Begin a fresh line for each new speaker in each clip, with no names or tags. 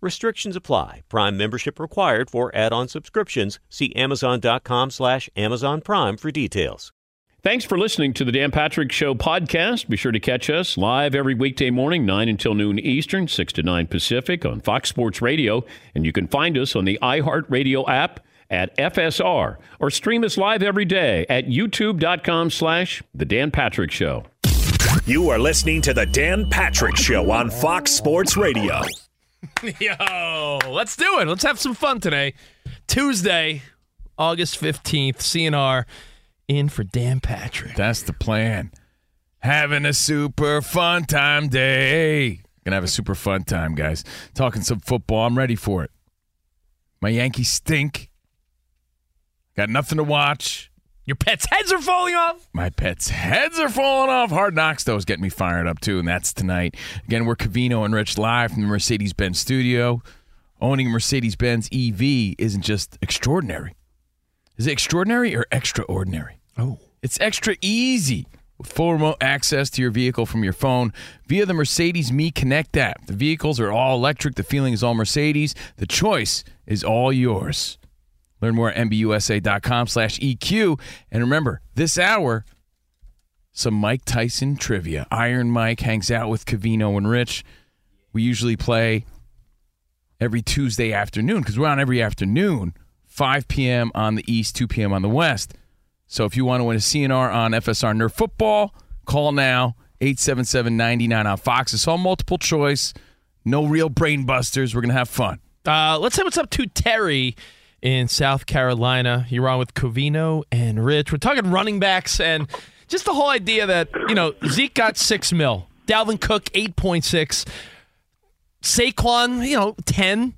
Restrictions apply. Prime membership required for add-on subscriptions. See Amazon.com slash Amazon Prime for details.
Thanks for listening to the Dan Patrick Show podcast. Be sure to catch us live every weekday morning, 9 until noon Eastern, 6 to 9 Pacific on Fox Sports Radio. And you can find us on the iHeartRadio app at FSR or stream us live every day at youtube.com slash The Dan Patrick Show.
You are listening to the Dan Patrick Show on Fox Sports Radio.
Yo, let's do it. Let's have some fun today. Tuesday, August 15th, CNR in for Dan Patrick.
That's the plan. Having a super fun time day. Gonna have a super fun time, guys. Talking some football. I'm ready for it. My Yankees stink. Got nothing to watch.
Your pets' heads are falling off.
My pets' heads are falling off. Hard Knocks, though, is getting me fired up, too, and that's tonight. Again, we're Covino and Rich live from the Mercedes Benz studio. Owning a Mercedes Benz EV isn't just extraordinary. Is it extraordinary or extraordinary?
Oh.
It's extra easy with full remote access to your vehicle from your phone via the Mercedes Me Connect app. The vehicles are all electric. The feeling is all Mercedes. The choice is all yours. Learn more at mbusa.com slash EQ. And remember, this hour, some Mike Tyson trivia. Iron Mike hangs out with Covino and Rich. We usually play every Tuesday afternoon because we're on every afternoon, 5 p.m. on the East, 2 p.m. on the West. So if you want to win a CNR on FSR Nerf Football, call now, 877-99 on Fox. It's all multiple choice. No real brain busters. We're going to have fun.
Uh, let's say what's up to Terry in South Carolina. You're on with Covino and Rich. We're talking running backs and just the whole idea that, you know, Zeke got six mil, Dalvin Cook 8.6, Saquon, you know, 10.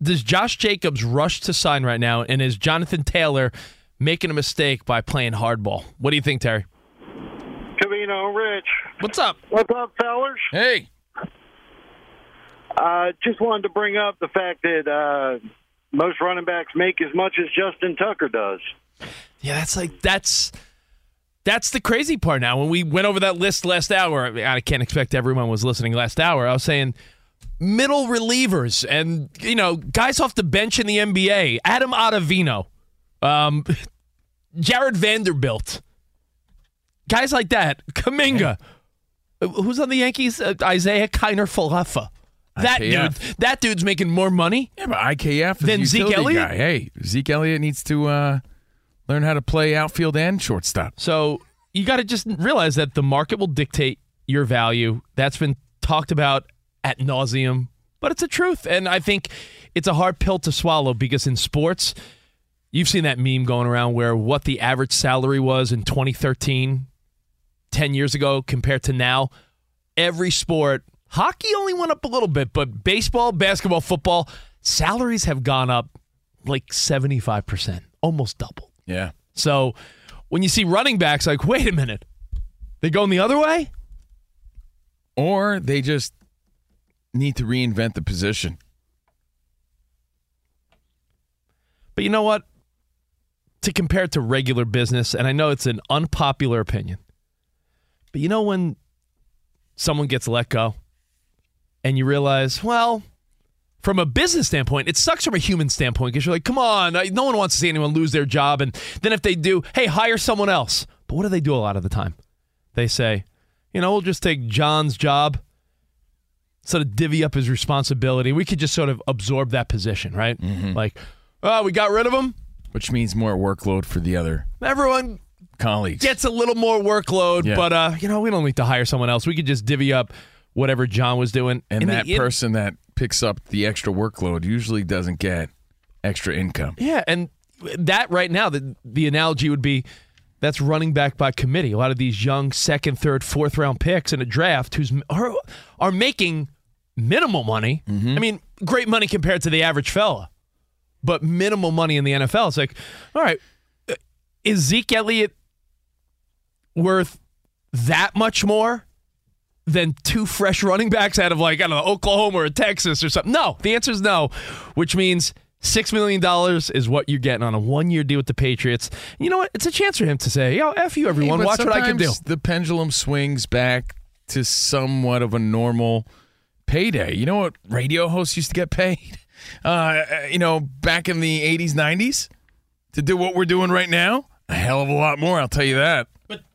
Does Josh Jacobs rush to sign right now? And is Jonathan Taylor making a mistake by playing hardball? What do you think, Terry?
Covino, Rich.
What's up?
What's up, fellers?
Hey.
Uh, just wanted to bring up the fact that uh, most running backs make as much as Justin Tucker does.
Yeah, that's like that's that's the crazy part now. When we went over that list last hour, I, mean, I can't expect everyone was listening last hour. I was saying middle relievers and you know guys off the bench in the NBA. Adam Ottavino, um, Jared Vanderbilt, guys like that. Kuminga, who's on the Yankees? Uh, Isiah Kiner Falefa. That
IKF.
dude, that dude's making more money.
Yeah, but IKF is
Then Zeke Elliott?
guy. Hey, Zeke Elliott needs to uh, learn how to play outfield and shortstop.
So you got to just realize that the market will dictate your value. That's been talked about at nauseum, but it's a truth. And I think it's a hard pill to swallow because in sports, you've seen that meme going around where what the average salary was in 2013, 10 years ago, compared to now. Every sport, hockey only went up a little bit, but baseball, basketball, football, salaries have gone up like 75%, almost double.
Yeah.
So when you see running backs, like, wait a minute, they going the other way?
Or they just need to reinvent the position.
But you know what? To compare it to regular business, and I know it's an unpopular opinion, but you know when someone gets let go and you realize, well, from a business standpoint, it sucks from a human standpoint because you're like, come on, no one wants to see anyone lose their job. And then if they do, hey, hire someone else. But what do they do a lot of the time? They say, you know, we'll just take John's job, sort of divvy up his responsibility. We could just sort of absorb that position, right?
Mm-hmm.
Like, oh, we got rid of him.
Which means more workload for the other
Everyone
colleagues.
gets a little more workload,
Yeah.
but uh, you know, we don't need to hire someone else. We could just divvy up whatever John was doing.
and that
in-
person that picks up the extra workload usually doesn't get extra income.
Yeah, and that right now, the the analogy would be that's running back by committee. A lot of these young second, third, fourth round picks in a draft who's are, are making minimal money. I mean, great money compared to the average fella, but minimal money in the NFL. It's like, all right, uh, is Zeke Elliott worth that much more? Than two fresh running backs out of like I don't know Oklahoma or Texas or something. No, the answer is no, which means six million dollars is what you're getting on a one-year deal with the Patriots. You know what? It's a chance for him to say, "Yo, f you, everyone.
Hey,
Watch what I can do."
The pendulum swings back to somewhat of a normal payday. You know what radio hosts used to get paid? Uh, you know, back in the 80s, 90s to do what we're doing right now? A hell of a lot more, I'll tell you that.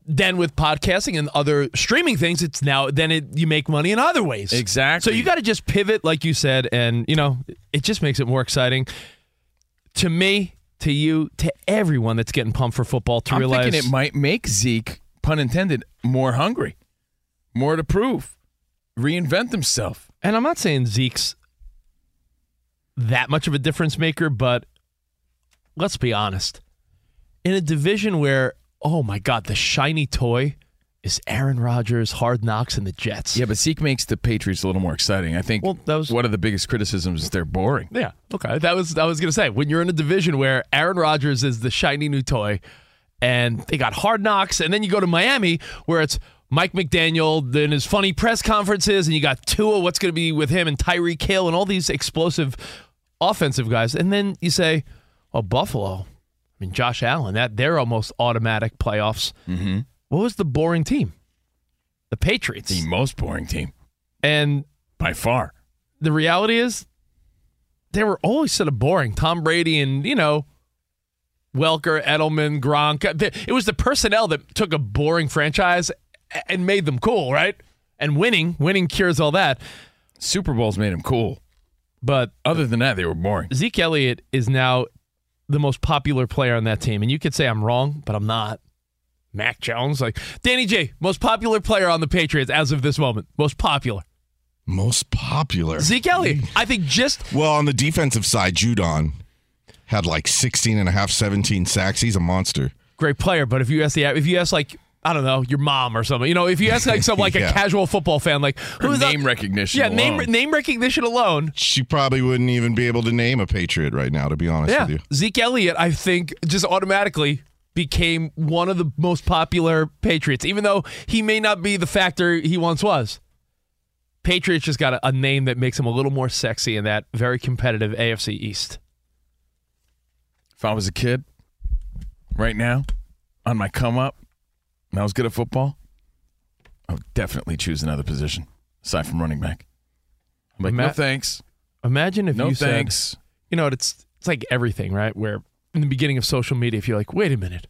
Then with podcasting and other streaming things, it's now then it you make money in other ways.
Exactly.
So you got to just pivot, like you said, and you know it just makes it more exciting to me, to you, to everyone that's getting pumped for football. To
I'm
realize
thinking it might make Zeke, pun intended, more hungry, more to prove, reinvent himself.
And I'm not saying Zeke's that much of a difference maker, but let's be honest. In a division where, oh my God, the shiny toy is Aaron Rodgers, Hard Knocks, and the Jets.
Yeah, but Zeke makes the Patriots a little more exciting. I think
Well, that was-
one of the biggest criticisms is they're boring.
Yeah. Okay. That was I was gonna say when you're in a division where Aaron Rodgers is the shiny new toy, and they got hard knocks, and then you go to Miami where it's Mike McDaniel in his funny press conferences, and you got Tua, what's gonna be with him, and Tyreek Hill, and all these explosive offensive guys, and then you say, "Oh, Buffalo." I mean, Josh Allen. That they're almost automatic playoffs. Mm-hmm. What was the boring team? The Patriots.
The most boring team
And
by far.
the reality is they were always sort of boring. Tom Brady and, you know, Welker, Edelman, Gronk. It was the personnel that took a boring franchise and made them cool, right? And winning, winning cures all that.
Super Bowls made him cool.
But
Other than that, they were boring.
Zeke Elliott is now the most popular player on that team. And you could say I'm wrong, but I'm not. Mac Jones, like Danny G, most popular player on the Patriots as of this moment. Most popular.
Most popular.
Zeke Elliott. I think just
Well, on the defensive side, Judon had like 16 and a half, 17 sacks. He's a monster.
great player, but if you ask the if you ask like I don't know your mom or something, you know, if you ask like some like a casual football fan, like
Her
who's
name
up-
recognition.
yeah, name name recognition alone,
She probably wouldn't even be able to name a Patriot right now, to be honest
yeah,
with you.
Zeke Elliott, I think just automatically became one of the most popular Patriots, even though he may not be the factor he once was. Patriots just got a, a name that makes him a little more sexy in that very competitive AFC East.
If I was a kid right now on my come up and I was good at football, I would definitely choose another position aside from running back. I'm like, no thanks.
Imagine if
No
you said,
thanks.
you know, it's it's like everything, right? Where in the beginning of social media, if you're like, wait a minute,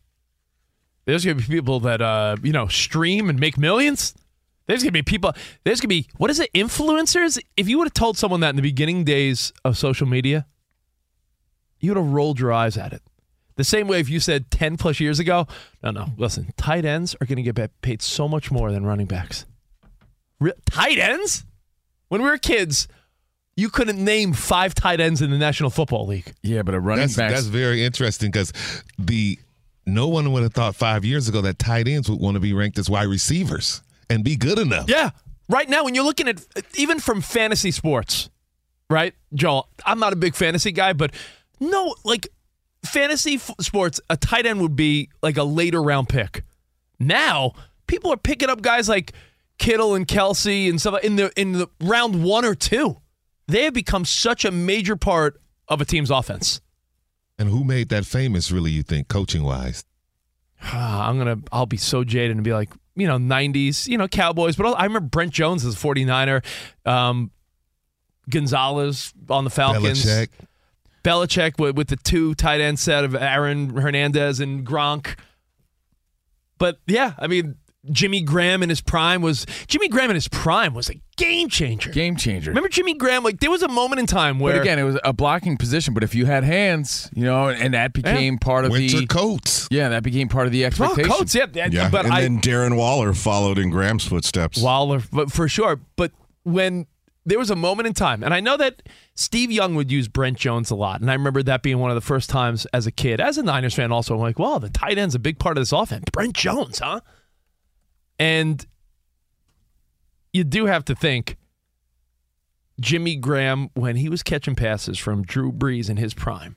there's gonna be people that uh, you know, stream and make millions. There's gonna be people. There's gonna be what is it? Influencers. If you would have told someone that in the beginning days of social media, you would have rolled your eyes at it. The same way if you said 10 plus years ago, no, no, listen, tight ends are going to get paid so much more than running backs. Re- tight ends? When we were kids, you couldn't name five tight ends in the National Football League.
Yeah, but a running
That's
back.
that's very interesting because the no one would have thought five years ago that tight ends would want to be ranked as wide receivers and be good enough.
Yeah. Right now, when you're looking at uh, even from fantasy sports, right, Joel? I'm not a big fantasy guy, but no, like fantasy f- sports, a tight end would be like a later round pick. Now, people are picking up guys like Kittle and Kelce and stuff in the in the round one or two. They have become such a major part of a team's offense.
And who made that famous? Really, you think coaching wise?
I'm gonna I'll be so jaded and be like, you know, 90s, you know, Cowboys, but I remember Brent Jones as a 49er, um, Gonzalez on the Falcons,
Belichick.
Belichick with, with the two tight end set of Aaron Hernandez and Gronk. But yeah, I mean, Jimmy Graham in his prime was Jimmy Graham in his prime was a game changer.
Game changer.
Remember Jimmy Graham? Like there was a moment in time where
But again, it was a blocking position. But if you had hands, you know, and that became part of
Winter
the
coats.
yeah, that became part of the
well,
expectation.
Coates, yeah, yeah,
Yeah,
but
and
I
then Darren Waller followed in Graham's footsteps.
Waller, but for sure. But when there was a moment in time, and I know that Steve Young would use Brent Jones a lot, and I remember that being one of the first times as a kid, as a Niners fan, also I'm like, wow, the tight end's a big part of this offense. Brent Jones, huh? And you do have to think Jimmy Graham, when he was catching passes from Drew Brees in his prime,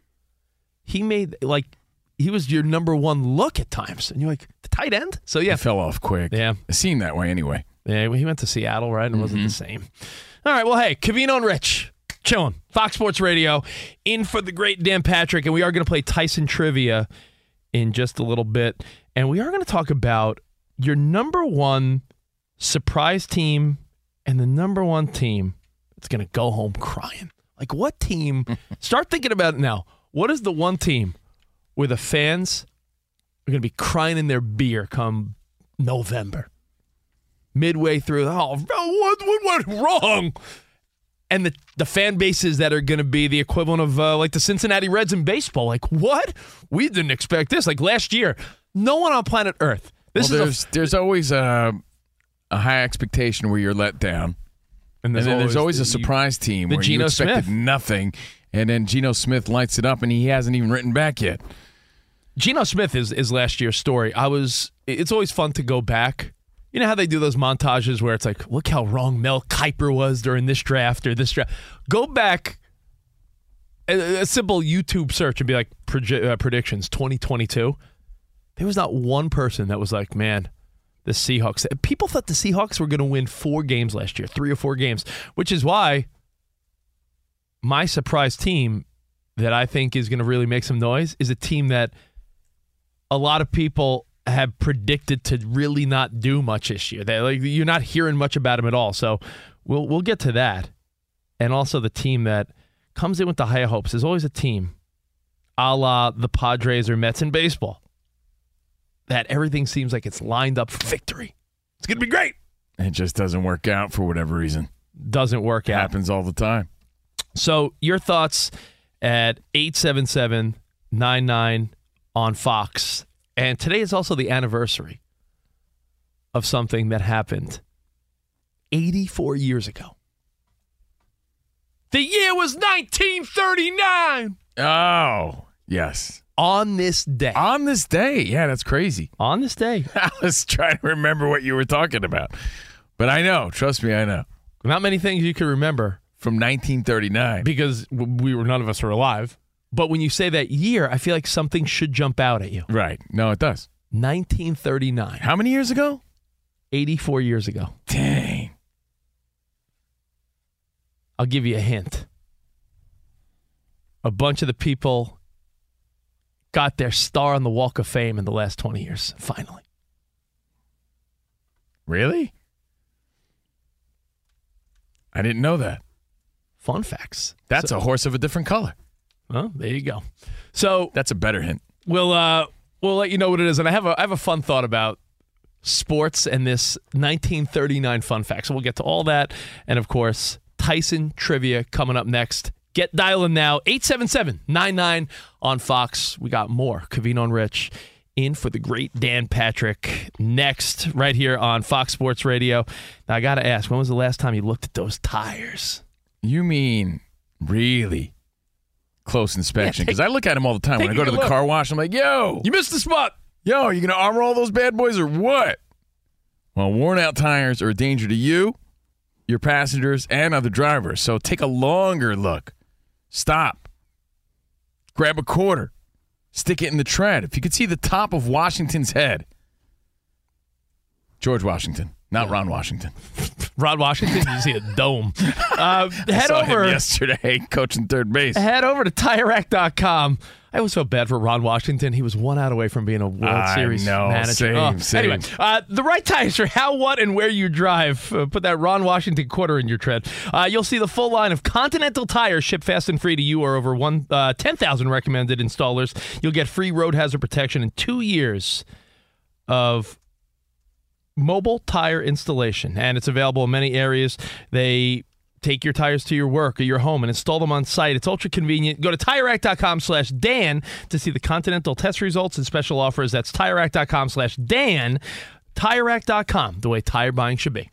he made like he was your number one look at times, and you're like the tight end. So yeah,
It fell off quick.
Yeah.
It seemed that way anyway.
yeah, well, he went to Seattle, right? And it wasn't the mm-hmm. same. All right, well, hey, Covino and Rich, chilling. Fox Sports Radio, in for the great Dan Patrick, and we are going to play Tyson Trivia in just a little bit. And we are going to talk about your number one surprise team and the number one team that's going to go home crying. Like, what team? start thinking about it now. What is the one team where the fans are going to be crying in their beer come November? Midway through. Oh, what, what went wrong? And the, the fan bases that are going to be the equivalent of uh, like the Cincinnati Reds in baseball. Like, what? We didn't expect this. Like last year, no one on planet Earth. This
well,
is
there's
a,
there's always a a high expectation where you're let down,
and
and then there's always
the-
a surprise team
the
where you expected
Smith.
nothing, and then Geno Smith lights it up, and he hasn't even written back yet.
Geno Smith is is last year's story. I was. It's always fun to go back. You know how they do those montages where it's like, look how wrong Mel Kiper was during this draft or this draft. Go back. A, a simple YouTube search and be like proje- uh, predictions 2022. There was not one person that was like, man, the Seahawks. People thought the Seahawks were going to win four games last year, three or four games, which is why my surprise team that I think is going to really make some noise is a team that a lot of people have predicted to really not do much this year. They like you're not hearing much about them at all. So we'll we'll get to that. And also the team that comes in with the high hopes is always a team, a la the Padres or Mets in baseball. That everything seems like it's lined up for victory. It's gonna be great.
It just doesn't work out for whatever reason.
Doesn't work
It
out.
happens all the time.
So your thoughts at 877-99 on Fox. And today is also the anniversary of something that happened 84 years ago. The year was 1939.
Oh, yes.
On this day.
On this day. Yeah, that's crazy.
On this day.
I was trying to remember what you were talking about. But I know. Trust me, I know.
Not many things you can remember
From 1939.
because we were none of us were alive. But when you say that year, I feel like something should jump out at you.
Right. No, it does.
1939.
How many years ago?
84 years ago.
Dang.
I'll give you a hint. A bunch of the people got their star on the Walk of Fame in the last 20 years, finally.
Really? I didn't know that.
Fun facts.
That's a horse of a different color.
Well, there you go. So
That's a better hint.
we'll uh we'll let you know what it is. And I have a I have a fun thought about sports and this 1939 fun fact. So we'll get to all that. And of course, Tyson trivia coming up next. Get dialing now, 877-99 on Fox. We got more. Covino and Rich in for the great Dan Patrick next, right here on Fox Sports Radio. Now I gotta ask, when was the last time you looked at those tires?
You mean really close inspection? Because I look at them all the time. When I go to the
look.
car wash, I'm like, yo,
You missed the spot.
yo, are you going to armor all those bad boys or what? Well, worn out tires are a danger to you, your passengers, and other drivers. So take a longer look. Stop. Grab a quarter. Stick it in the tread. If you could see the top of Washington's head, George Washington, not Ron Washington.
Ron Washington, you see a dome. Uh, head over.
him yesterday coaching third base.
head over to TireRack.com. I always felt bad for Ron Washington. He was one out away from being a World
I
Series
know.
manager.
Same,
Oh,
same.
Anyway, uh, the right tires for how, what, and where you drive. Uh, put that Ron Washington quarter in your tread. Uh, you'll see the full line of Continental tires shipped fast and free to you or over one uh, 10,000 recommended installers. You'll get free road hazard protection in two years of mobile tire installation, and it's available in many areas. They take your tires to your work or your home and install them on site. It's ultra convenient. Go to TireRack.com slash Dan to see the Continental test results and special offers. That's TireRack.com slash Dan. TireRack.com, the way tire buying should be.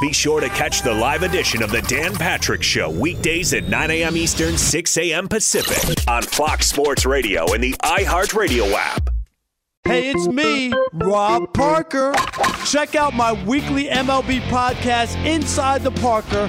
Be sure to catch the live edition of the Dan Patrick Show weekdays at 9 a.m. Eastern, 6 a.m. Pacific on Fox Sports Radio and the iHeartRadio app.
Hey, it's me, Rob Parker. Check out my weekly MLB podcast, Inside the Parker,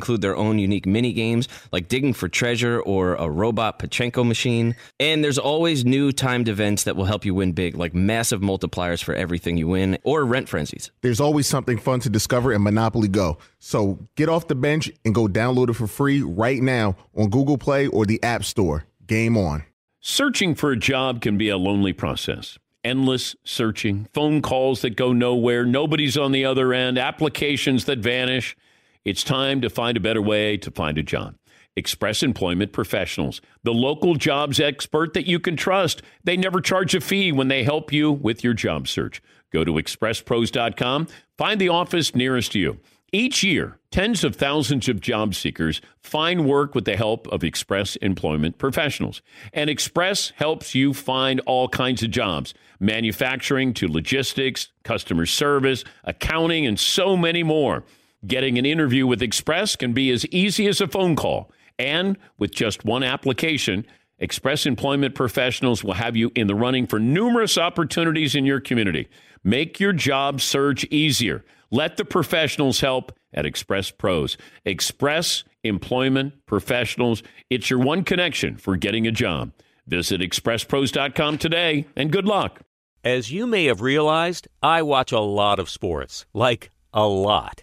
include their own unique mini games like digging for treasure or a robot Pachinko machine. And there's always new timed events that will help you win big, like massive multipliers for everything you win or rent frenzies.
There's always something fun to discover in Monopoly Go. So get off the bench and go download it for free right now on Google Play or the App Store. Game on.
Searching for a job can be a lonely process. Endless searching, phone calls that go nowhere, nobody's on the other end, applications that vanish. It's time to find a better way to find a job. Express Employment Professionals, the local jobs expert that you can trust. They never charge a fee when they help you with your job search. Go to expresspros.com, find the office nearest you. Each year, tens of thousands of job seekers find work with the help of Express Employment Professionals. And Express helps you find all kinds of jobs manufacturing to logistics, customer service, accounting, and so many more. Getting an interview with Express can be as easy as a phone call. And with just one application, Express Employment Professionals will have you in the running for numerous opportunities in your community. Make your job search easier. Let the professionals help at Express Pros. Express Employment Professionals. It's your one connection for getting a job. Visit expresspros.com today and good luck.
As you may have realized, I watch a lot of sports. Like, a lot.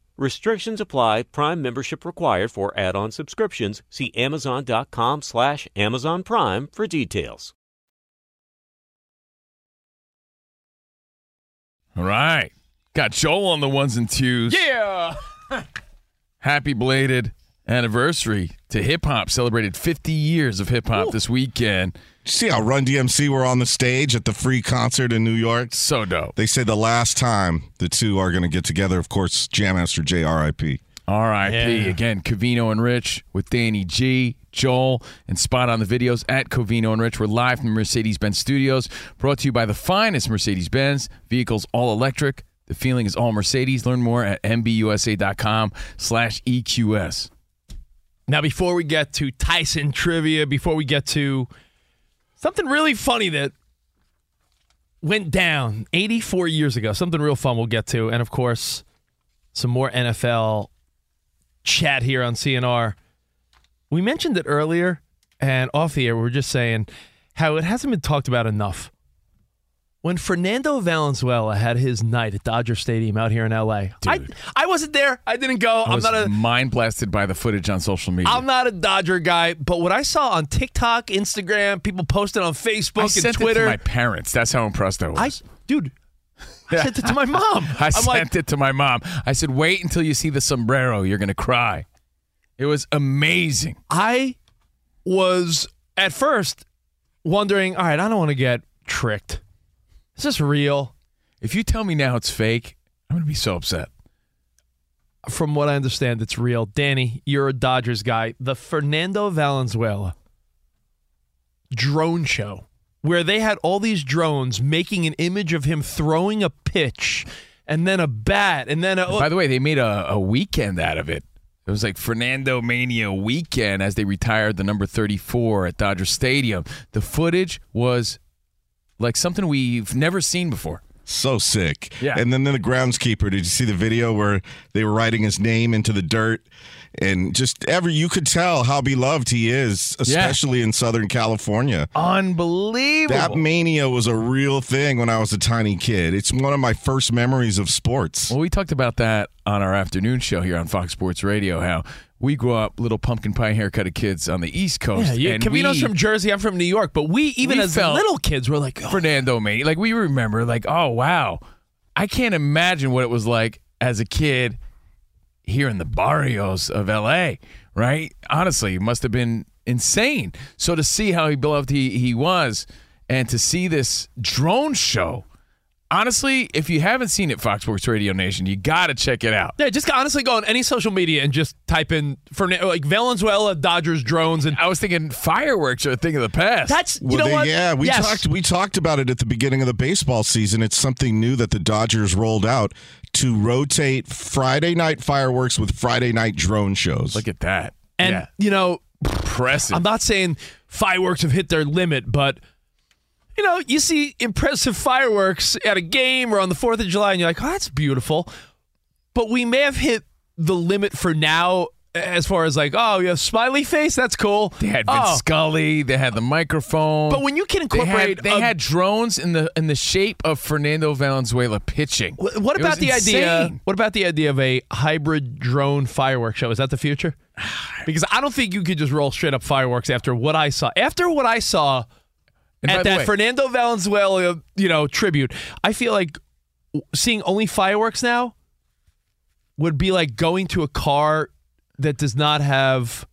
Restrictions apply. Prime membership required for add-on subscriptions. See Amazon.com slash Amazon Prime for details.
All right. Got Joel on the ones and twos.
Yeah.
Happy belated anniversary to hip hop. Celebrated 50 years of hip hop this weekend.
See how Run DMC were on the stage at the free concert in New York?
So dope.
They say the last time the two are going to get together, of course, Jam Master Jay, R.I.P.
R.I.P.
Yeah.
Again, Covino and Rich with Danny G, Joel, and Spot on the videos at Covino and Rich. We're live from Mercedes Benz Studios, brought to you by the finest Mercedes Benz vehicles, all electric. The feeling is all Mercedes. Learn more at mbusa.com slash EQS.
Now, before we get to Tyson trivia, before we get to something really funny that went down 84 years ago, something real fun we'll get to. And of course, some more NFL chat here on CNR. We mentioned it earlier, and off the air, we were just saying how it hasn't been talked about enough. When Fernando Valenzuela had his night at Dodger Stadium out here in LA, I, I wasn't there. I didn't go.
I
I'm
was
not a
mind blasted by the footage on social media.
I'm not a Dodger guy, but what I saw on TikTok, Instagram, people posted on Facebook
I
and
sent
Twitter,
it to my parents. That's how impressed I was.
I, dude, I sent it to my mom.
I
I'm
sent
like,
it to my mom. I said, "Wait until you see the sombrero. You're gonna cry." It was amazing.
I was at first wondering, all right, I don't want to get tricked. Is this real?
If you tell me now it's fake, I'm gonna be so upset.
From what I understand, it's real. Danny, you're a Dodgers guy. The Fernando Valenzuela drone show, where they had all these drones making an image of him throwing a pitch and then a bat and then a.
By the way, they made a, a weekend out of it. It was like Fernando Mania weekend as they retired the number 34 at Dodger Stadium. The footage was like something we've never seen before.
So sick.
Yeah.
And then the groundskeeper, did you see the video where they were writing his name into the dirt? And just every, you could tell how beloved he is, especially in Southern California.
Unbelievable.
That mania was a real thing when I was a tiny kid. It's one of my first memories of sports.
Well, we talked about that on our afternoon show here on Fox Sports Radio. How we grew up little pumpkin pie haircutted kids on the East Coast.
Yeah, you,
and
Covino's
we-
from Jersey. I'm from New York. But we, even
We
as little kids, were like, oh,
Fernando Mania. Like we remember, like, oh wow, I can't imagine what it was like as a kid here in the barrios of LA. Right? Honestly, it must have been insane. So to see how beloved he he was, and to see this drone show. Honestly, if you haven't seen it, Fox Sports Radio Nation, you got to check it out.
Yeah, just honestly go on any social media and just type in Fernando, like Valenzuela Dodgers drones, and
I was thinking fireworks are a thing of the past.
That's you
Well,
know
they-
what?
Yeah, we
Yes.
talked. We talked about it at the beginning of the baseball season. It's something new that the Dodgers rolled out to rotate Friday night fireworks with Friday night drone shows.
Look at that.
And
yeah.
you know,
impressive.
I'm not saying fireworks have hit their limit, but you know, you see impressive fireworks at a game or on the Fourth of July, and you're like, "Oh, that's beautiful." But we may have hit the limit for now, as far as like, "Oh, you have smiley face, that's cool."
They had Vince
oh,
Scully. They had the microphone.
But when you can
they
incorporate
had, they
a-
had drones in the in the shape of Fernando Valenzuela pitching.
Wh- What about the idea? What about the idea of a hybrid drone fireworks show? Is that the future? Because I don't think you could just roll straight up fireworks after what I saw. After what I saw
And
at that
way-
Fernando Valenzuela, you know, tribute, I feel like seeing only fireworks now would be like going to a car that does not have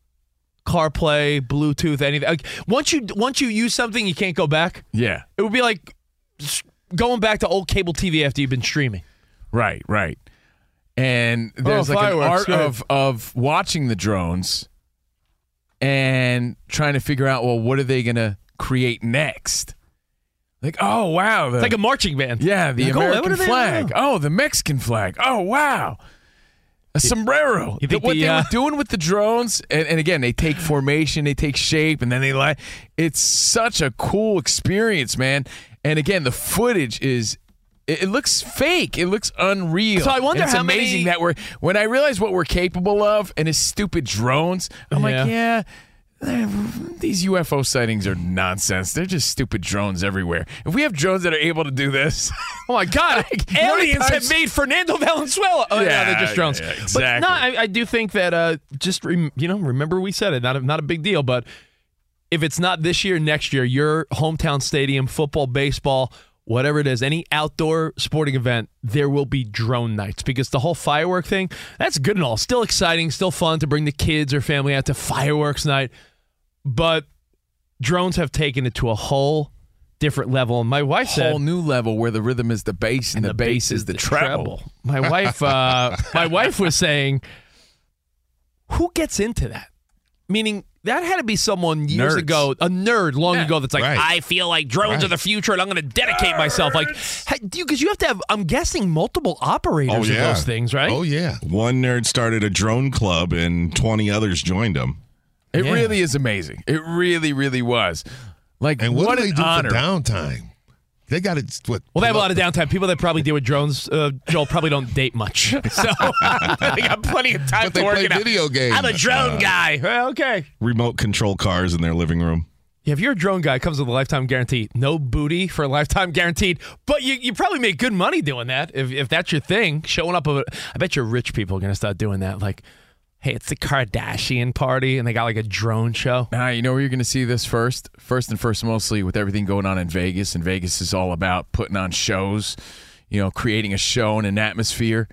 CarPlay, Bluetooth, anything. Like once you once you use something, you can't go back.
Yeah,
It would be like going back to old cable TV after you've been streaming.
right, right. And oh, there's like an
fireworks,
art
good.
of of watching the drones and trying to figure out well, what are they gonna create next? Like, oh wow, the,
It's like a marching band.
Yeah, the
Like, oh,
American
they-
flag. Oh, the Mexican flag. Oh, wow. A sombrero.
you think
what
the,
they
uh,
were doing with the drones, and, and again, they take formation, they take shape, and then they lie. It's such a cool experience, man. And again, the footage is. It it looks fake. It looks unreal.
So I wonder
And it's
how
amazing
many-
that we're when I realize what we're capable of, and it's stupid drones. I'm
Yeah.
like, yeah, these UFO sightings are nonsense. They're just stupid drones everywhere. If we have drones that are able to do this,
Oh my God!
Like, you know how many
aliens have made Fernando Valenzuela. Oh yeah,
Yeah,
they're just drones.
yeah, yeah,
But no, I, I do think that uh, just rem- you know, remember we said it. Not a, not a big deal, but if it's not this year, next year, your hometown stadium, football, baseball, whatever it is, any outdoor sporting event, there will be drone nights because the whole firework thing, that's good and all. Still exciting, still fun to bring the kids or family out to fireworks night. But drones have taken it to a whole different level. And my wife said,
whole new level where the rhythm is the bass and, the, bass is the, treble.
My wife, uh, my wife was saying, "Who gets into that?" Meaning that had to be someone years
Nerds.
ago, a nerd long
Yeah,
ago. That's like,
right.
I feel like drones
Right.
are the future, and I'm going to dedicate myself. Like, because you have to have, I'm guessing, multiple operators
Oh, yeah.
of those things, right?
Oh yeah.
One nerd started a drone club, and 20 others joined him.
It
Yeah.
really is amazing. It really, really was. Like
And what,
what
do they
an
do
honor.
for downtime? They got it. What?
Well, they have a lot of downtime. People that probably deal with drones, uh, Joel, probably don't date much. So they got plenty of time
But they
work
play
it out.
video games.
I'm a drone
Uh,
guy. Well, okay.
Remote control cars in their living room.
Yeah, if you're a drone guy, it comes with a lifetime guarantee. No booty for a lifetime guaranteed. But you, you probably make good money doing that if, if that's your thing. Showing up, of I bet your rich people are going to start doing that. Like, hey, it's the Kardashian party, and they got like a drone show.
Now, you know where you're going to see this first? First and first, mostly with everything going on in Vegas. And Vegas is all about putting on shows, you know, creating a show and an atmosphere.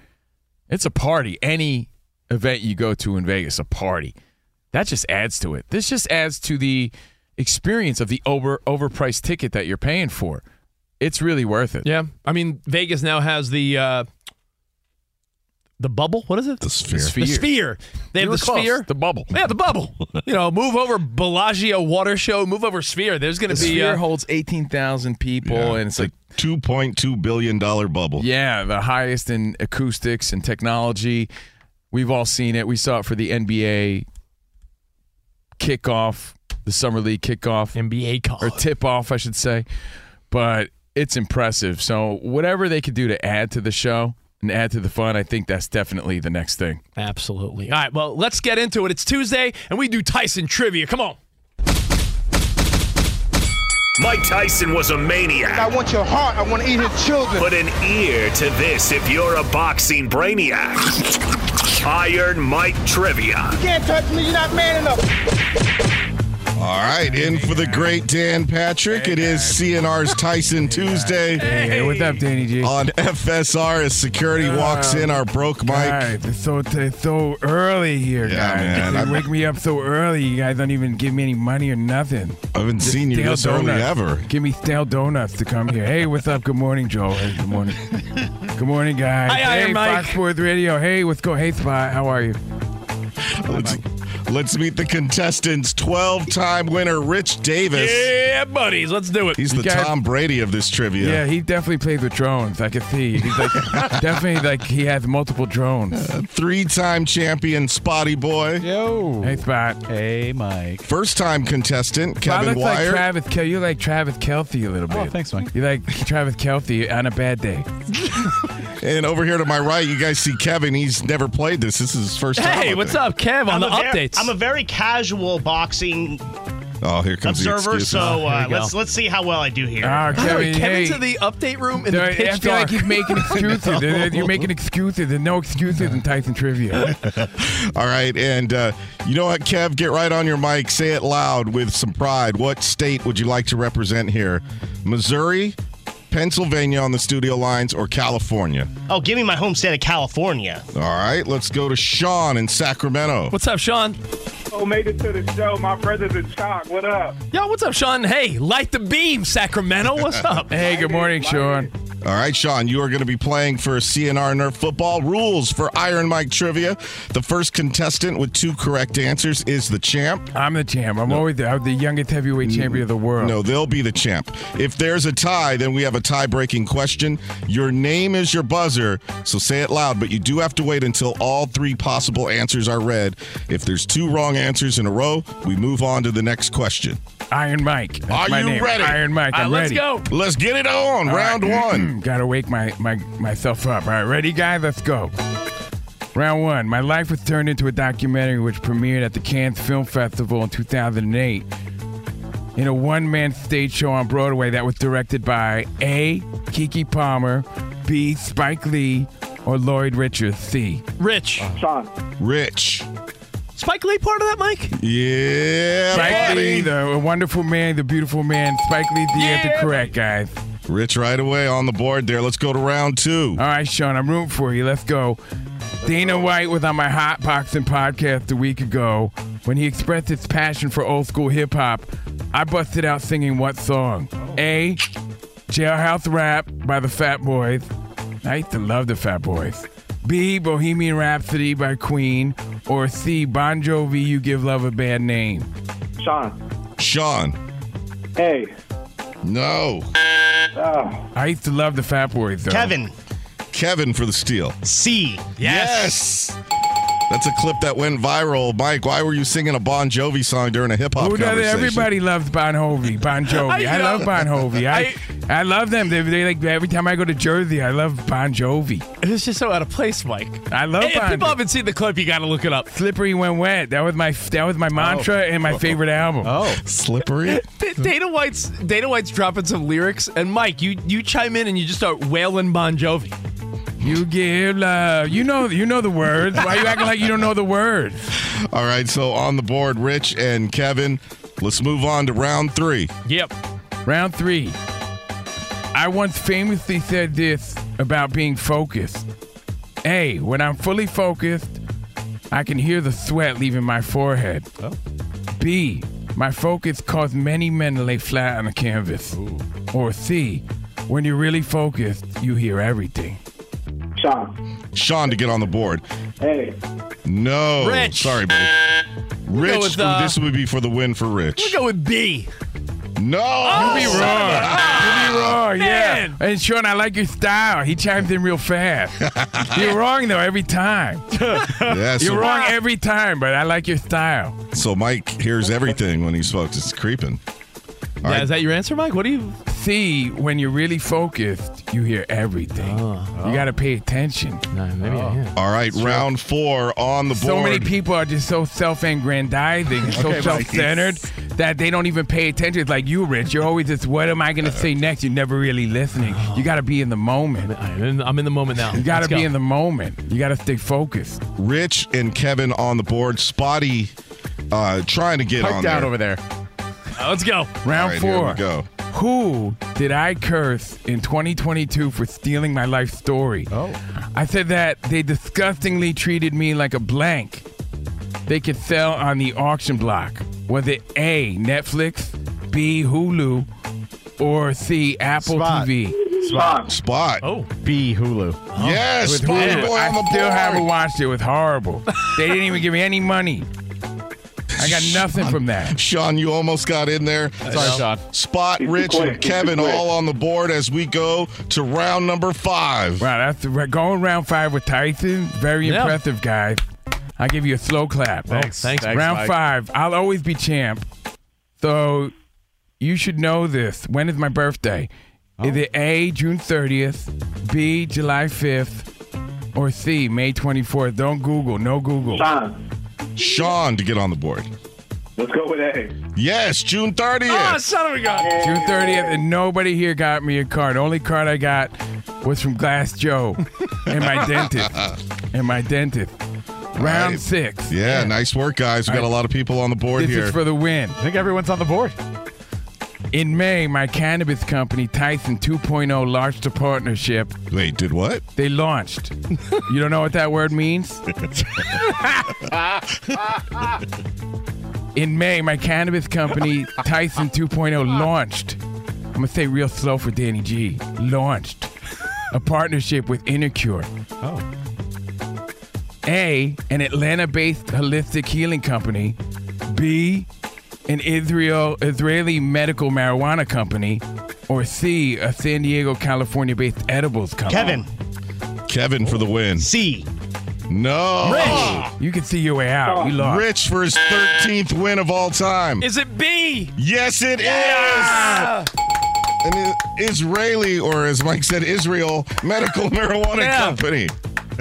It's a party. Any event you go to in Vegas, a party. That just adds to it. This just adds to the experience of the over overpriced ticket that you're paying for. It's really worth it.
Yeah, I mean, Vegas now has the uh, the bubble. What is it?
The sphere.
The sphere. They
You
have the
close.
sphere.
The bubble.
Yeah, the bubble. you know, move over Bellagio water show. Move over sphere. There's going
The
to be
sphere
uh,
holds 18,000 people,
Yeah,
and it's like
two point two billion dollar bubble.
Yeah, the highest in acoustics and technology. We've all seen it. We saw it for the NBA kickoff, the summer league kickoff,
NBA call.
or tip off, I should say. But it's impressive. So whatever they could do to add to the show and add to the fun, I think that's definitely the next thing.
Absolutely. All right, well, let's get into it. It's Tuesday, and we do Tyson trivia. Come on.
Mike Tyson was a maniac.
I want your heart. I want to eat his children.
Put an ear to this if you're a boxing brainiac. Iron Mike Trivia.
You can't touch me. You're not man enough.
All right, in for the great Dan Patrick. It is CNR's Tyson Tuesday.
Hey, what's up, Danny G?
On FSR, as security walks in, our broke mic.
Guys, it's so it's so early here,
Yeah,
guys.
man.
They
I'm-
wake me up so early. You guys don't even give me any money or nothing.
I haven't
Just
seen you
stale
this early
donuts.
ever.
Give me stale donuts to come here. Hey, what's up? Good morning, Joe. Hey, good morning. good morning, guys.
Hi,
hey,
Mike.
Fox Sports Radio. Hey, what's going? Hey, Spot. How are you?
Let's, let's meet the contestants. 12 time winner, Rich Davis.
Yeah, buddies, let's do it.
He's the
guys-
Tom Brady of this trivia.
Yeah, he definitely played with drones. I can see. He's like definitely like he has multiple drones.
Uh, Three time champion, Spotty Boy.
Yo. Hey, Spot.
Hey, Mike.
First time contestant,
Spot
Kevin
looks like
Wire.
Travis Kel- You like Travis Kelce a little bit.
Oh, thanks, Mike.
You like Travis Kelce on a bad day.
and over here to my right, you guys see Kevin. He's never played this. This is his first time.
Hey, what's
think.
up, Kev, on
I'm
the
a ver- I'm a very casual boxing
Oh, here comes the
observer,
excuses.
so uh,
we
let's let's see how well I do here.
Ah,
By the way,
Kevin,
Kevin's
hey.
in the update room in
No,
the
I
pitch
feel like he's making excuses. There- You're making excuses. There's no excuses in Tyson trivia.
All right, and uh, you know what, Kev? Get right on your mic. Say it loud with some pride. What state would you like to represent here? Missouri, Pennsylvania on the studio lines, or California?
Oh, give me my home state of California.
All right, let's go to Sean in Sacramento.
What's up, Sean?
Oh, made it to the show. My brother's in shock. What up?
Yo, what's up, Sean? Hey, light the beam, Sacramento. What's up?
Hey, good morning, Sean.
All right, Sean, you are going to be playing for CNR Nerf football. Rules for Iron Mike Trivia. The first contestant with two correct answers is the champ.
I'm the champ. I'm always the, I'm the youngest heavyweight champion of the world.
No, they'll be the champ. If there's a tie, then we have a tie breaking question. Your name is your buzzer, so say it loud, but you do have to wait until all three possible answers are read. If there's two wrong answers in a row, we move on to the next question.
Iron Mike. That's
Are
my
you
name.
ready?
Iron Mike. I'm ready.
let's go.
Let's get it on.
All
Round
right.
one.
Gotta wake my, my myself up. All right, ready, guys? Let's go. Round one. My life was turned into a documentary which premiered at the Cannes Film Festival in 2008 in a one man stage show on Broadway that was directed by A. Keke Palmer, B. Spike Lee, or Lloyd Richards, C.
Rich.
Sean.
Rich.
Spike Lee part of that, Mike?
Yeah,
Spike
buddy.
Lee, the wonderful man, the beautiful man. Spike Lee, the answer correct, guys.
Rich right away on the board there. Let's go to round two.
All right, Sean, I'm rooting for you. Let's go. Dana White was on my Hot Boxing podcast a week ago. When he expressed his passion for old school hip hop, I busted out singing what song? A. Jailhouse Rap by the Fat Boys. I used to love the Fat Boys. B. Bohemian Rhapsody by Queen. Or C. Bon Jovi, You Give Love a Bad Name.
Sean.
Sean.
Hey.
No.
Oh.
I used to love the Fat Boys, though.
Kevin.
Kevin for the steal.
C.
Yes. That's a clip that went viral. Mike, why were you singing a Bon Jovi song during a hip hop
Who does it?
conversation?
Everybody loves Bon Jovi. Bon Jovi.
I
I, love Bon Jovi. I, I love them. They, they like every time I go to Jersey, I love Bon Jovi.
It's just so out of place, Mike.
I love
Hey, if people haven't seen the clip, you got to look it up.
Slippery when wet. That was my that was my mantra oh. and my favorite album.
Oh, slippery.
D- Dana White's Dana White's dropping some lyrics, and Mike, you you chime in and you just start wailing Bon Jovi.
You give love. You know you know the words. Why you acting like you don't know the words?
All right, so on the board, Rich and Kevin. Let's move on to round three.
Yep.
Round three. I once famously said this about being focused. A, when I'm fully focused, I can hear the sweat leaving my forehead. B, my focus caused many men to lay flat on the canvas. Ooh. Or C, when you're really focused, you hear everything.
Sean.
Sean to get on the board.
Hey.
No.
Rich.
Sorry, buddy.
We'll
Rich,
go with, uh,
this would be for the win for Rich.
We'll go with B.
No.
Oh, you be wrong. You be wrong, yeah. And Sean, I like your style. He chimes in real fast. You're wrong though every time.
Yeah, so,
You're wrong every time, but I like your style.
so Mike hears everything when he's focused. It's creeping. All
Yeah,
right.
is that your answer, Mike? What do you?
See, when you're really focused, you hear everything. You got to pay attention.
No, maybe I am.
All right, round four on the board.
So many people are just so self-aggrandizing and so
Okay,
self-centered that they don't even pay attention. It's like you, Rich. You're always just, what am I going to say next? You're never really listening. You got to be in the moment.
I'm in, I'm in the moment now.
You got to be
go.
in the moment. You got to stay focused.
Rich and Kevin on the board. Spotty uh, trying to get
Pipe
on
down
there.
over there.
Uh, let's go.
Round
All right, here
four.
we go.
Who did I curse in 2022 for stealing my life story?
Oh.
I said that they disgustingly treated me like a blank they could sell on the auction block. Was it A, Netflix, B, Hulu, or C, Apple
Spot.
TV?
Spot.
Spot.
Oh,
B Hulu.
yes,
With
Spotty
Hulu.
boy
I
on the
still
board.
haven't watched it. It was horrible. they didn't even give me any money. I got nothing from that.
Sean, you almost got in there.
Sorry, Sean.
Spot, Rich, and Kevin all on the board as we go to round number five.
Wow, that's the, going round five with Tyson. Very
Yeah.
impressive, guys. I'll give you a slow clap.
Thanks. Thanks.
round
Mike.
five. I'll always be champ. So you should know this. When is my birthday? Oh. Is it A, June 30th, B, July 5th, or C, May 24th? Don't Google. No Google.
Sean.
Sean to get on the board.
Let's go with A.
Yes, June 30th.
oh, ah, son of a gun.
June 30th, and nobody here got me a card. The only card I got was from Glass Joe and my dentist. And my dentist. Round
right.
six.
yeah, nice work, guys. We got
All
a lot of people on the board here.
This
here.
is for the win.
I think everyone's on the board.
In May, my cannabis company, Tyson 2.0, launched a partnership.
Wait, did what?
They launched. you don't know what that word means? In May, my cannabis company, Tyson 2.0, launched. I'm going to say real slow for Danny G. Launched a partnership with Intercure.
Oh.
A, an Atlanta based holistic healing company. B, an Israel Israeli medical marijuana company. Or C, a San Diego, California based edibles company.
Kevin.
Kevin for the win.
C.
No. Rich.
You can see your way out. You lost.
Rich for his 13th win of all time.
Is it B?
Yes, it is. An Israeli, or as Mike said, Israel medical marijuana
Yeah.
company.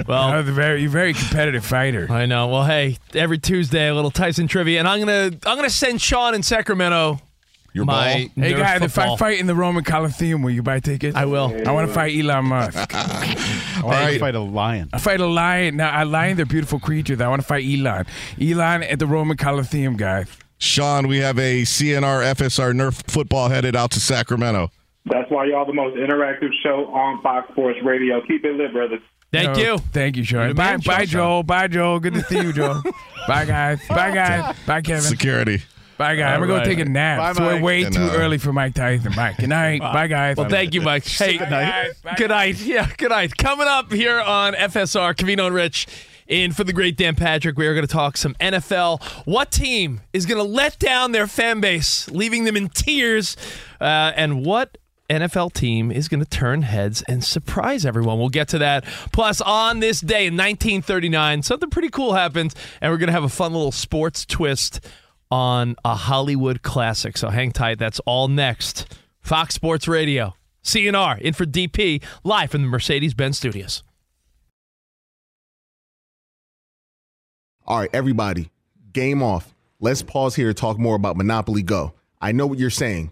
Well,
That was a very, you're a very competitive fighter.
I know. Well, hey, every Tuesday a little Tyson trivia, and I'm gonna I'm gonna send Sean in Sacramento.
Your
my
ball.
Hey
Nerf
guys, if I fight in the Roman Coliseum, will you buy tickets?
I will.
I want to fight Elon Musk.
All
right.
right. Fight a lion.
I fight a lion. Now, a lion, they're beautiful creatures. I want to fight Elon. Elon at the Roman Coliseum, guys.
Sean, we have a CNR FSR Nerf football headed out to Sacramento.
That's why y'all the most interactive show on Fox Sports Radio. Keep it lit, brothers.
Thank
No,
you.
Thank you, Sean. Bye,
man,
bye,
Sean.
Joel. Bye, Joel. Good to see you, Joel. bye, guys. Bye, guys. Bye, Kevin.
Security.
Bye, guys. I'm
All
gonna go take a nap.
Bye,
It's way,
Mike.
way
And,
too
uh,
early for Mike Tyson. Bye. Good night. Bye, guys.
Well, thank you, Mike. Hey,
Good night.
Good night. Yeah, good night. Coming up here on FSR, Covino and Rich, in for the great Dan Patrick, we are going to talk some NFL. What team is going to let down their fan base, leaving them in tears? Uh, and what NFL team is going to turn heads and surprise everyone? We'll get to that. Plus, on this day in 1939, something pretty cool happens, and we're going to have a fun little sports twist on a Hollywood classic. So hang tight. That's all next. Fox Sports Radio. CNR in for DP live from the Mercedes Benz Studios.
All right, everybody, game off. Let's pause here to talk more about Monopoly Go. I know what you're saying.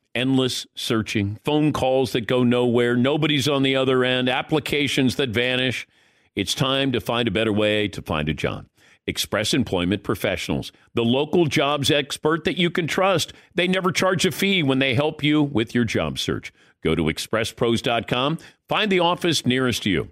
Endless searching, phone calls that go nowhere, nobody's on the other end, applications that vanish. It's time to find a better way to find a job. Express Employment Professionals, the local jobs expert that you can trust. They never charge a fee when they help you with your job search. Go to expresspros.com, find the office nearest you.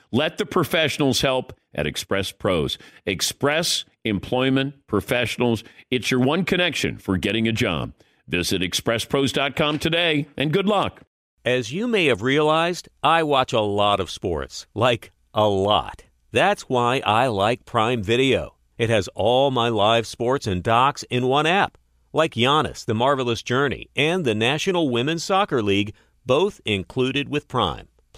Let the professionals help at Express Pros. Express Employment Professionals. It's your one connection for getting a job. Visit expresspros.com today and good luck.
As you may have realized, I watch a lot of sports. Like, a lot. That's why I like Prime Video. It has all my live sports and docs in one app. Like Giannis, The Marvelous Journey, and the National Women's Soccer League, both included with Prime.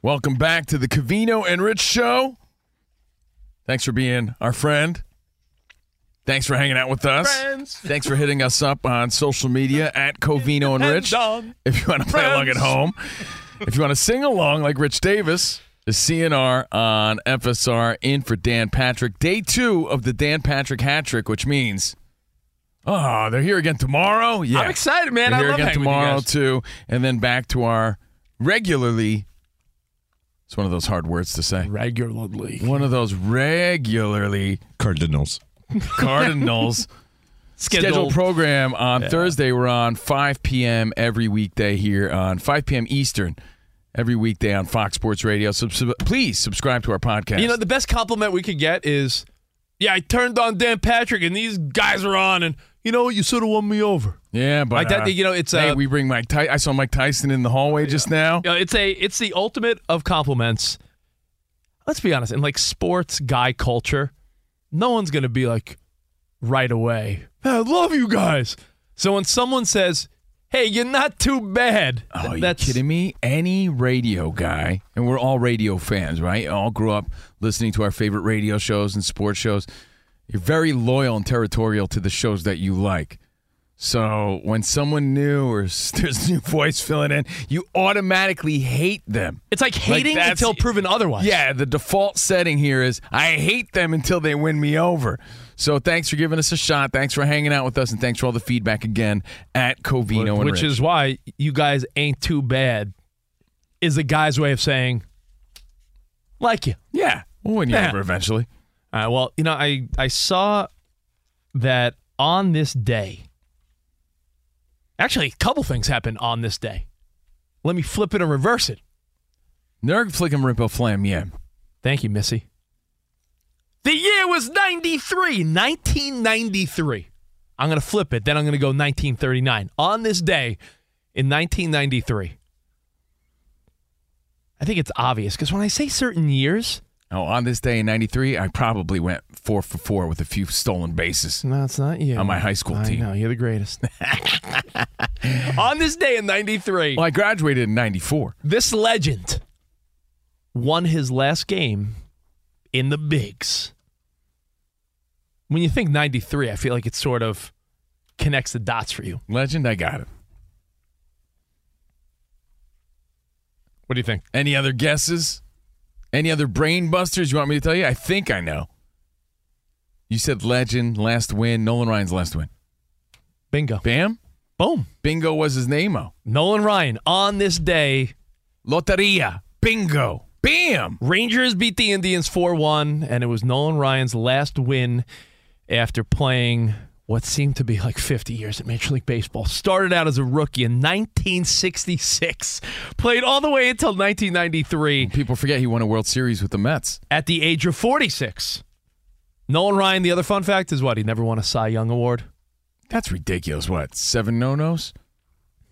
Welcome back to the Covino and Rich Show. Thanks for being our friend. Thanks for hanging out with us.
Friends.
Thanks for hitting us up on social media at Covino and Rich. If you want to play along at home, if you want to sing along like Rich Davis, the CNR on FSR in for Dan Patrick. Day two of the Dan Patrick hat trick, which means, oh, they're here again tomorrow. Yeah,
I'm excited, man.
They're
I
here
love
again
hanging with you
tomorrow too, and then back to our regularly. It's one of those hard words to say.
Regularly.
One of those regularly
Cardinals.
Cardinals scheduled,
Scheduled.
program on
Yeah.
Thursday. We're on 5 p.m. every weekday here on 5 p.m. Eastern every weekday on Fox Sports Radio. So sub- please subscribe to our podcast.
You know, the best compliment we could get is, yeah, I turned on Dan Patrick and these guys are on, and you know what? You sort of won me over.
Yeah, but
Like that,
uh,
you know, it's,
hey,
uh,
we bring Mike. Ty- I saw Mike Tyson in the hallway just now.
You know, it's a it's the ultimate of compliments. Let's be honest, in like sports guy culture, no one's gonna be like right away. I love you guys. So when someone says, "Hey, you're not too bad,"
Oh, you
that's
kidding me? Any radio guy, and we're all radio fans, right? All grew up listening to our favorite radio shows and sports shows. You're very loyal and territorial to the shows that you like. So when someone new or there's a new voice filling in, you automatically hate them.
It's like hating
that's-
until proven otherwise.
Yeah, the default setting here is I hate them until they win me over. So thanks for giving us a shot. Thanks for hanging out with us, and thanks for all the feedback again at Covino and
which
Rich.
is why you guys ain't too bad. is the guy's way of saying, like you.
Yeah, we'll win you
Yeah.
over eventually.
All right, well, you know, I, I saw that on this day, actually, a couple things happened on this day. Let me flip it and reverse it.
Nerg flickum rimpo flam yam.
Thank you, Missy. The year was 93, 1993. I'm going to flip it, then I'm going to go 1939. On this day in 1993, I think it's obvious because when I say certain years,
Oh, on this day in '93, I probably went four for four with a few stolen bases.
No, it's not you.
On my high school
I
team.
know, you're the greatest. on this day in 93,
Well, I graduated in '94.
this legend won his last game in the bigs. When you think 93, I feel like it sort of connects the dots for you.
Legend, I got it.
What do you think?
Any other guesses? Any other brain busters you want me to tell you? I think I know. You said legend, last win, Nolan Ryan's last win.
Bingo.
Bam?
Boom.
Bingo was his name, oh.
Nolan Ryan on this day.
Loteria. Bingo. Bam.
Rangers beat the Indians 4 1, and it was Nolan Ryan's last win after playing what seemed to be like 50 years at Major League Baseball. Started out as a rookie in 1966, played all the way until 1993
People forget he won a World Series with the Mets.
at the age of 46. Nolan Ryan, the other fun fact is what? He never won a Cy Young Award.
That's ridiculous. What? Seven no nos?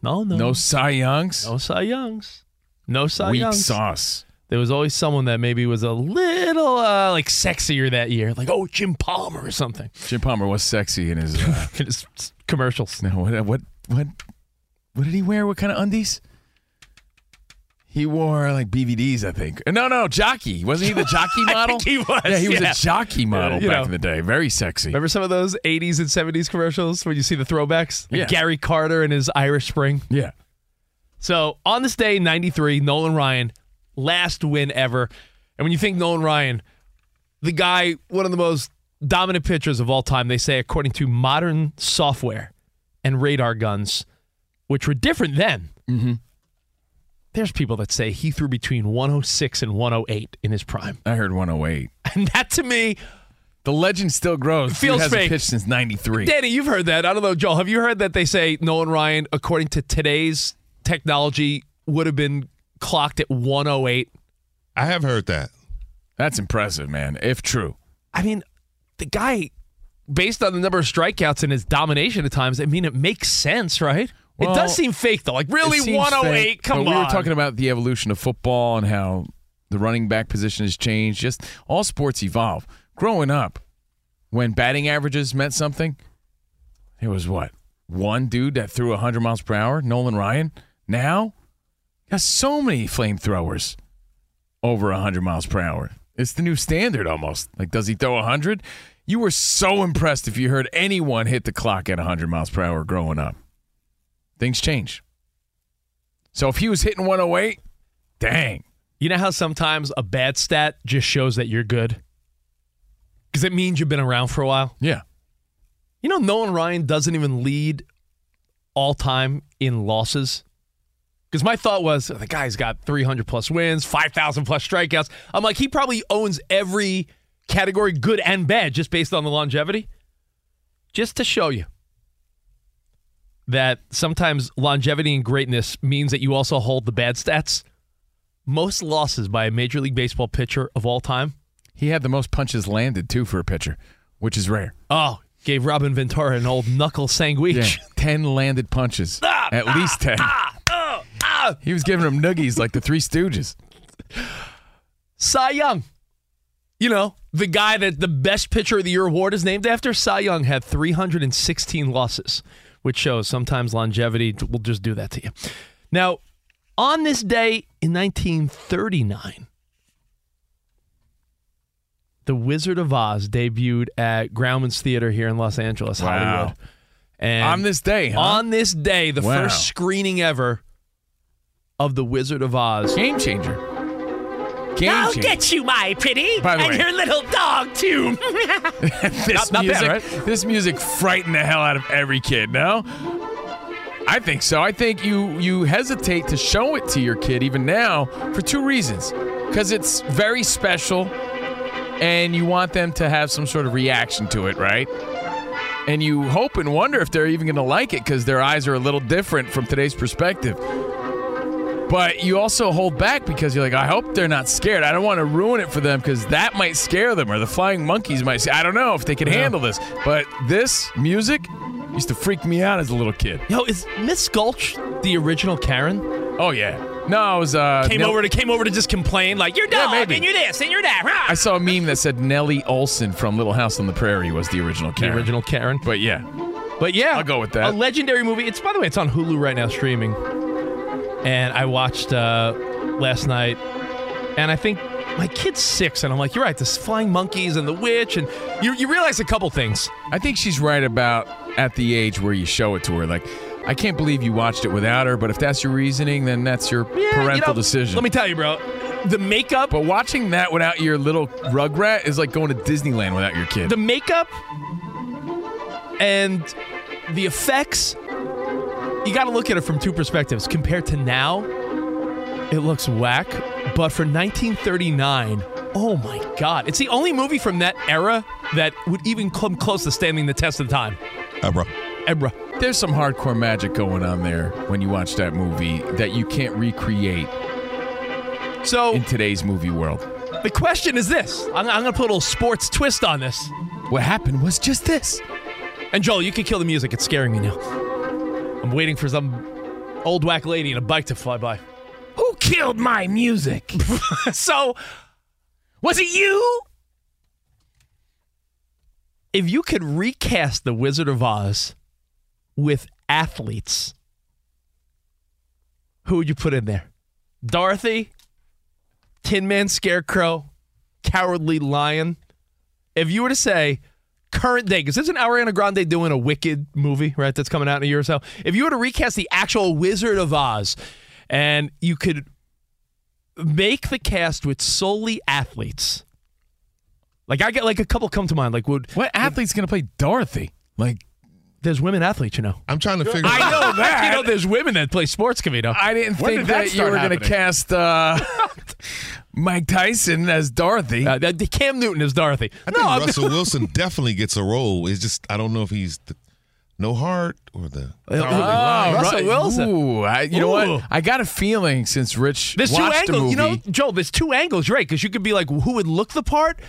No, no.
No Cy Youngs?
No Cy Youngs. No Cy
Weak
Youngs.
sauce.
There was always someone that maybe was a little uh, like sexier that year, like oh Jim Palmer or something.
Jim Palmer was sexy in his. Uh,
In his commercials.
no, what, what, what, what did he wear? What kind of undies? He wore like BVDs, I think. No, no, jockey. Wasn't he the jockey model?
he was,
Yeah, he was
yeah.
a jockey model
you
back
know.
in the day. Very sexy.
Remember some of those 80s and 70s commercials when you see the throwbacks? Like
Yeah.
Gary Carter and his Irish Spring.
Yeah.
So on this day, 93, Nolan Ryan, last win ever. And when you think Nolan Ryan, the guy, one of the most dominant pitchers of all time, they say, according to modern software and radar guns, which were different then.
Mm-hmm.
There's people that say he threw between 106 and 108 in his prime.
I heard 108.
And that to me,
The legend still grows. Dude
Feels
hasn't
fake.
pitched since 93.
Danny, you've heard that. I don't know, Joel. Have you heard that they say Nolan Ryan, according to today's technology, would have been clocked at 108?
I have heard that.
That's impressive, man, if true.
I mean, the guy, based on the number of strikeouts and his domination at times, I mean, it makes sense, right? it does seem fake, though. Like, really, 108?
fake, oh
Come
but
on.
We were talking about the evolution of football and how the running back position has changed. Just all sports evolve. Growing up, when batting averages meant something, it was what? One dude that threw 100 miles per hour, Nolan Ryan. Now, got so many flamethrowers over 100 miles per hour. It's the new standard almost. Like, does he throw 100? You were so impressed if you heard anyone hit the clock at 100 miles per hour growing up. Things change. So if he was hitting 108, dang.
You know how sometimes a bad stat just shows that you're good? Because it means you've been around for a while?
Yeah.
You know, Nolan Ryan doesn't even lead all time in losses. Because my thought was the guy's got 300 plus wins, 5,000 plus strikeouts. I'm like, he probably owns every category, good and bad, just based on the longevity. Just to show you that sometimes longevity and greatness means that you also hold the bad stats. Most losses by a Major League Baseball pitcher of all time.
He had the most punches landed, too, for a pitcher, which is rare.
Oh, gave Robin Ventura an old knuckle sandwich.
Yeah, 10 landed punches.
Ah,
At least 10. He was giving them noogies like the Three Stooges.
Cy Young. You know, the guy that the best pitcher of the year award is named after, Cy Young had 316 losses, which shows sometimes longevity will just do that to you. Now, on this day in 1939, The Wizard of Oz debuted at Grauman's Theater here in Los Angeles,
Wow.
Hollywood. And
On this day, huh?
On this day, the
Wow.
first screening ever of The Wizard of Oz.
Game changer. Game
I'll
changer.
get you, my pretty,
By the
and
way-
your little dog too.
this
Not- not bad,
music,
right?
this music frightened the hell out of every kid. No, I think so. I think you you hesitate to show it to your kid even now for two reasons. Because it's very special, and you want them to have some sort of reaction to it, right? And you hope and wonder if they're even going to like it because their eyes are a little different from today's perspective. But you also hold back because you're like, I hope they're not scared. I don't want to ruin it for them because that might scare them, or the flying monkeys might say, I don't know if they can
Yeah.
handle this. But this music used to freak me out as a little kid.
Yo, is Miss Gulch the original Karen?
Oh yeah. No, it was uh
Came
Nell-
over to came over to just complain like you're dog
maybe.
and you're this and you're that. rah."
I saw a meme that said Nellie Oleson from Little House on the Prairie was the original
the
Karen.
original Karen.
But yeah.
But yeah,
I'll go with that.
A legendary movie. It's by the way, it's on Hulu right now streaming. And I watched uh, last night, and I think my kid's six, and I'm like, you're right. This flying monkeys and the witch, and you you realize a couple things.
I think she's right about at the age where you show it to her. Like, I can't believe you watched it without her, but if that's your reasoning, then that's your
Yeah,
parental
you know,
decision.
Let me tell you, bro. The makeup,
but watching that without your little rugrat is like going to Disneyland without your kid.
the makeup, and the effects. You got to look at it from two perspectives. Compared to now, it looks whack. But for 1939, oh my God. It's the only movie from that era that would even come close to standing the test of time.
Ebra.
Ebra.
There's some hardcore magic going on there when you watch that movie that you can't recreate
So
in today's movie world.
the question is this I'm, I'm going to put a little sports twist on this.
What happened was just this.
And Joel, you can kill the music. It's scaring me now. I'm waiting for some old whack lady in a bike to fly by.
Who killed my music?
so,
Was it you?
if you could recast the Wizard of Oz with athletes, who would you put in there? Dorothy, Tin Man Scarecrow, Cowardly Lion. If you were to say current day, because isn't Ariana Grande doing a Wicked movie, right? That's coming out in a year or so. If you were to recast the actual Wizard of Oz and you could make the cast with solely athletes, like I get like a couple come to mind. Like would
What athlete's going to play Dorothy? Like,
there's women athletes, you know.
I'm trying to figure
I know that. you know, there's women that play sports, Cavito.
I didn't
When
think
did that
that, you
start
were going to cast uh, Mike Tyson as Dorothy.
Uh, the- Cam Newton as Dorothy.
I think Russell Wilson definitely gets a role. It's just I don't know if he's the no heart or the.
Oh,
Oh,
Russell
Ru-
Wilson.
Ooh, I, you know what? I got a feeling since Rich
There's two
watched the
angles.
movie.
You know, Joe, there's two angles, right? Because you could be like, who would look the part?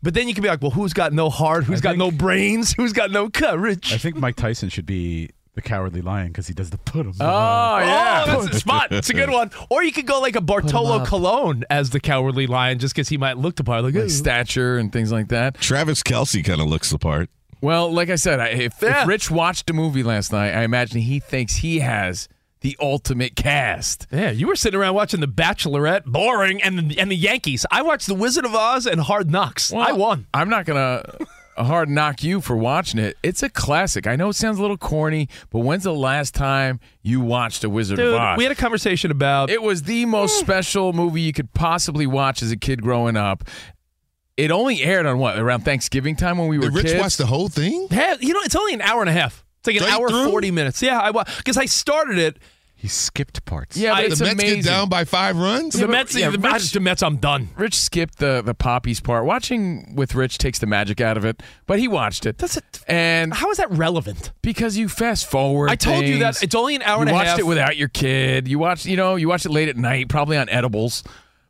But then you could be like, well, who's got no heart? Who's
I
got
think-
no brains? Who's got no courage?
I think Mike Tyson should be the cowardly lion because he does the put him.
oh, yeah.
Oh, that's a spot. It's a good one. Or you could go like a Bartolo
up.
Colon as the cowardly lion just because he might look the part. Like,
Like stature and things like that.
Travis Kelce kind of looks the part.
Well, like I said, I, if,
Yeah.
if Rich watched a movie last night, I imagine he thinks he has the ultimate cast.
Yeah, you were sitting around watching The Bachelorette, boring, and the, and the Yankees. I watched The Wizard of Oz and Hard Knocks. I won.
I'm not gonna hard knock you for watching it. It's a classic. I know it sounds a little corny, but when's the last time you watched a Wizard
Dude,
of Oz?
we had a conversation about
it was the most eh. special movie you could possibly watch as a kid growing up. It only aired on what around Thanksgiving time when we were
Did Rich
kids.
watch the whole thing?
Yeah, you know, it's only an hour and a half. It's like an
Straight
hour
through?
forty minutes. Yeah, I because I started it.
He skipped parts.
yeah, but
I-
it's
the Mets
amazing.
get down by five runs.
The Mets,
yeah,
the,
Rich-
Mets, the Mets, I'm done.
Rich skipped the the poppies part. Watching with Rich takes the magic out of it, but he watched it.
That's it.
And
How is that relevant?
because you fast forward,
I told you that it's only an hour
you
and a half.
You watched it without your kid. You watched, you know, you watched it late at night, probably on edibles.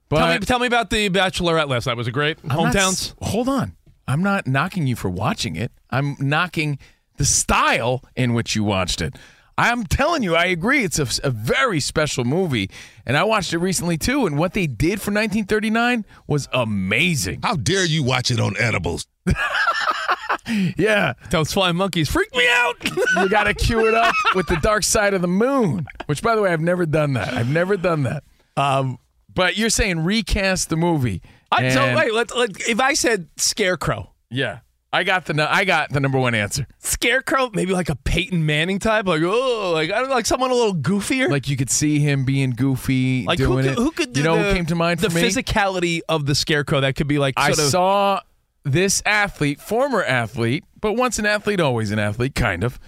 But
tell me, tell me about the Bachelorette last night. Was it great?
I'm
Hometowns.
s- hold on, I'm not knocking you for watching it. I'm knocking the style in which you watched it. I'm telling you, I agree. It's a, a very special movie, and I watched it recently too. And what they did for 1939 was amazing.
How dare you watch it on edibles?
Yeah,
Those flying monkeys freak me out.
you got to cue it up with the Dark Side of the Moon, which, by the way, I've never done that. I've never done that. Um, but you're saying recast the movie.
I, so
and-
wait, let, let, if I said Scarecrow,
yeah, I got the I got the number one answer.
Scarecrow, maybe like a Peyton Manning type, like oh, like I don't know, like someone a little goofier.
Like you could see him being goofy,
Like who
doing
could,
it.
who could do
you know
the,
who came to mind
the
for me?
physicality of the scarecrow that could be like
I
of
saw this athlete, former athlete, but once an athlete, always an athlete, kind of.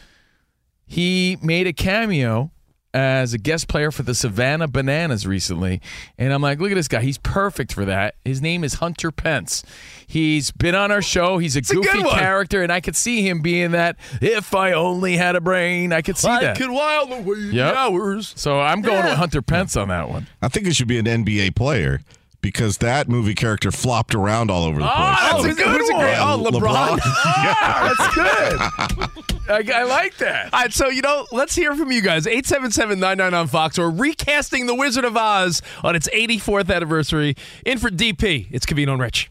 he made a cameo as a guest player for the Savannah Bananas recently. And I'm like, look at this guy. He's perfect for that. His name is Hunter Pence. He's been on our show. He's a
a good
goofy
one.
character, and I could see him being that. If I only had a brain, I could see
I
that.
could while away
Yep.
hours.
So I'm going
Yeah.
with Hunter Pence on that one.
I think it should be an NBA player because that movie character flopped around all over the place.
Oh, that's a good
who's a
one.
great- oh, LeBron.
Ah, that's good. I, I like that.
All right, so you know, let's hear from you guys. 877-99 on Fox We're recasting The Wizard of Oz on its 84th anniversary. In for DP. It's Covino and Rich.